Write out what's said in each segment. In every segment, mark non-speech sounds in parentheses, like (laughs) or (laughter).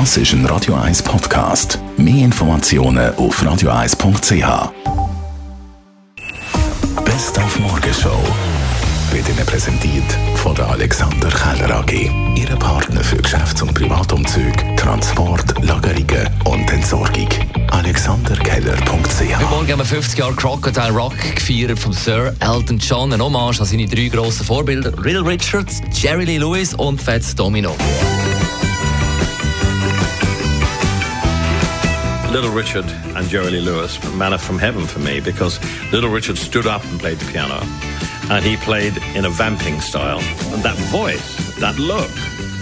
Das ist ein Radio 1 Podcast. Mehr Informationen auf radio1.ch. Best auf Morgenshow wird Ihnen präsentiert von der Alexander Keller AG. Ihre Partner für Geschäfts- und Privatumzug, Transport, Lagerungen und Entsorgung. AlexanderKeller.ch Heute Morgen haben wir 50 Jahre Crocodile Rock gefeiert von Sir Elton John. Ein Hommage an seine drei grossen Vorbilder: Little Richard, Jerry Lee Lewis und Fats Domino. Little Richard and Jerry Lee Lewis, manna from heaven for me, because Little Richard stood up and played the piano, and he played in a vamping style. And that voice, that look,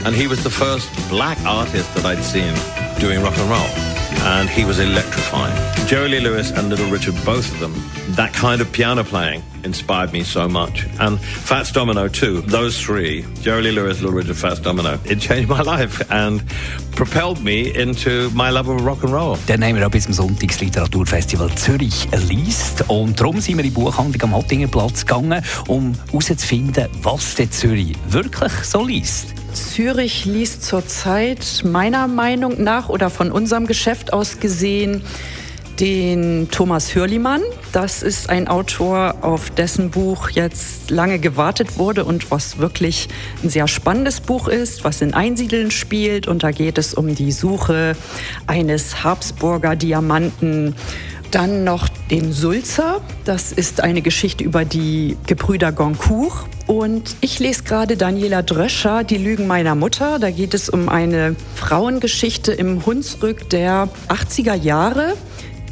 and he was the first black artist that I'd seen doing rock and roll. And he was electrifying. Jerry Lee Lewis and Little Richard, both of them, that kind of piano playing inspired me so much. And Fats Domino, too. Those three, Jerry Lee Lewis, Little Richard, Fats Domino, it changed my (laughs) life and propelled me into my love of rock and roll. Dann haben wir auch bis zum Sonntagsliteraturfestival Zürich liest. Und darum sind wir in die Buchhandlung am Hattingenplatz gegangen, um herauszufinden, was der Zürich wirklich so liest. Zürich liest zurzeit meiner Meinung nach oder von unserem Geschäft aus gesehen den Thomas Hürlimann. Das ist ein Autor, auf dessen Buch jetzt lange gewartet wurde und was wirklich ein sehr spannendes Buch ist, was in Einsiedeln spielt. Und da geht es um die Suche eines Habsburger Diamanten. Dann noch den Sulzer. Das ist eine Geschichte über die Gebrüder Goncourt. Und ich lese gerade Daniela Dröscher, Die Lügen meiner Mutter. Da geht es um eine Frauengeschichte im Hunsrück der 80er Jahre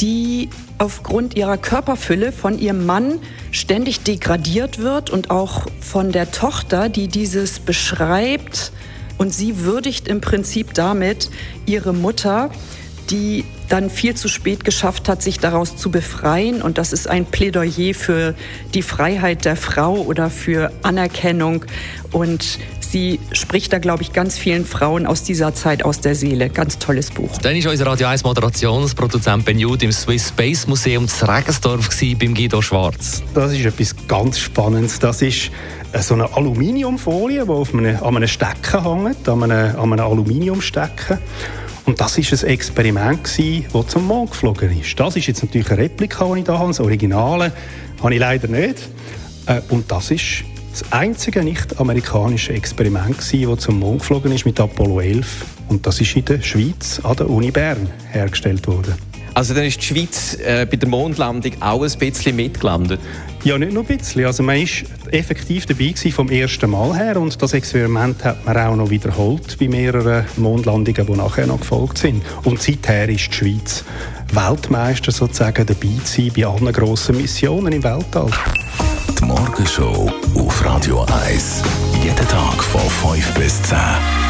die aufgrund ihrer Körperfülle von ihrem Mann ständig degradiert wird und auch von der Tochter, die dieses beschreibt. Und sie würdigt im Prinzip damit ihre Mutter, die dann viel zu spät geschafft hat, sich daraus zu befreien. Und das ist ein Plädoyer für die Freiheit der Frau oder für Anerkennung. Und sie spricht da, glaube ich, ganz vielen Frauen aus dieser Zeit aus der Seele. Ganz tolles Buch. Dann war unser Radio 1 Moderationsproduzent Ben Jude im Swiss Space Museum zu Regensdorf beim Guido Schwarz. Das ist etwas ganz Spannendes. Das ist so eine Aluminiumfolie, die auf einem, an einem Stecken hängt, an einem, an einem Aluminiumstecken. Und das war ein Experiment, das zum Mond geflogen ist. Das ist jetzt natürlich eine Replika, die ich hier habe. Das Originale habe ich leider nicht. Äh, und das ist das einzige nicht-amerikanische Experiment, das zum Mond geflogen ist mit Apollo 11. Und das ist in der Schweiz an der Uni Bern hergestellt worden. Also dann ist die Schweiz äh, bei der Mondlandung auch ein bisschen mitgelandet? Ja, nicht nur ein bisschen. Also man war effektiv dabei vom ersten Mal her und das Experiment hat man auch noch wiederholt bei mehreren Mondlandungen, die nachher noch gefolgt sind. Und seither ist die Schweiz Weltmeister sozusagen dabei zu bei allen grossen Missionen im Weltall. Die Morgenshow auf Radio 1. Jeden Tag von 5 bis 10.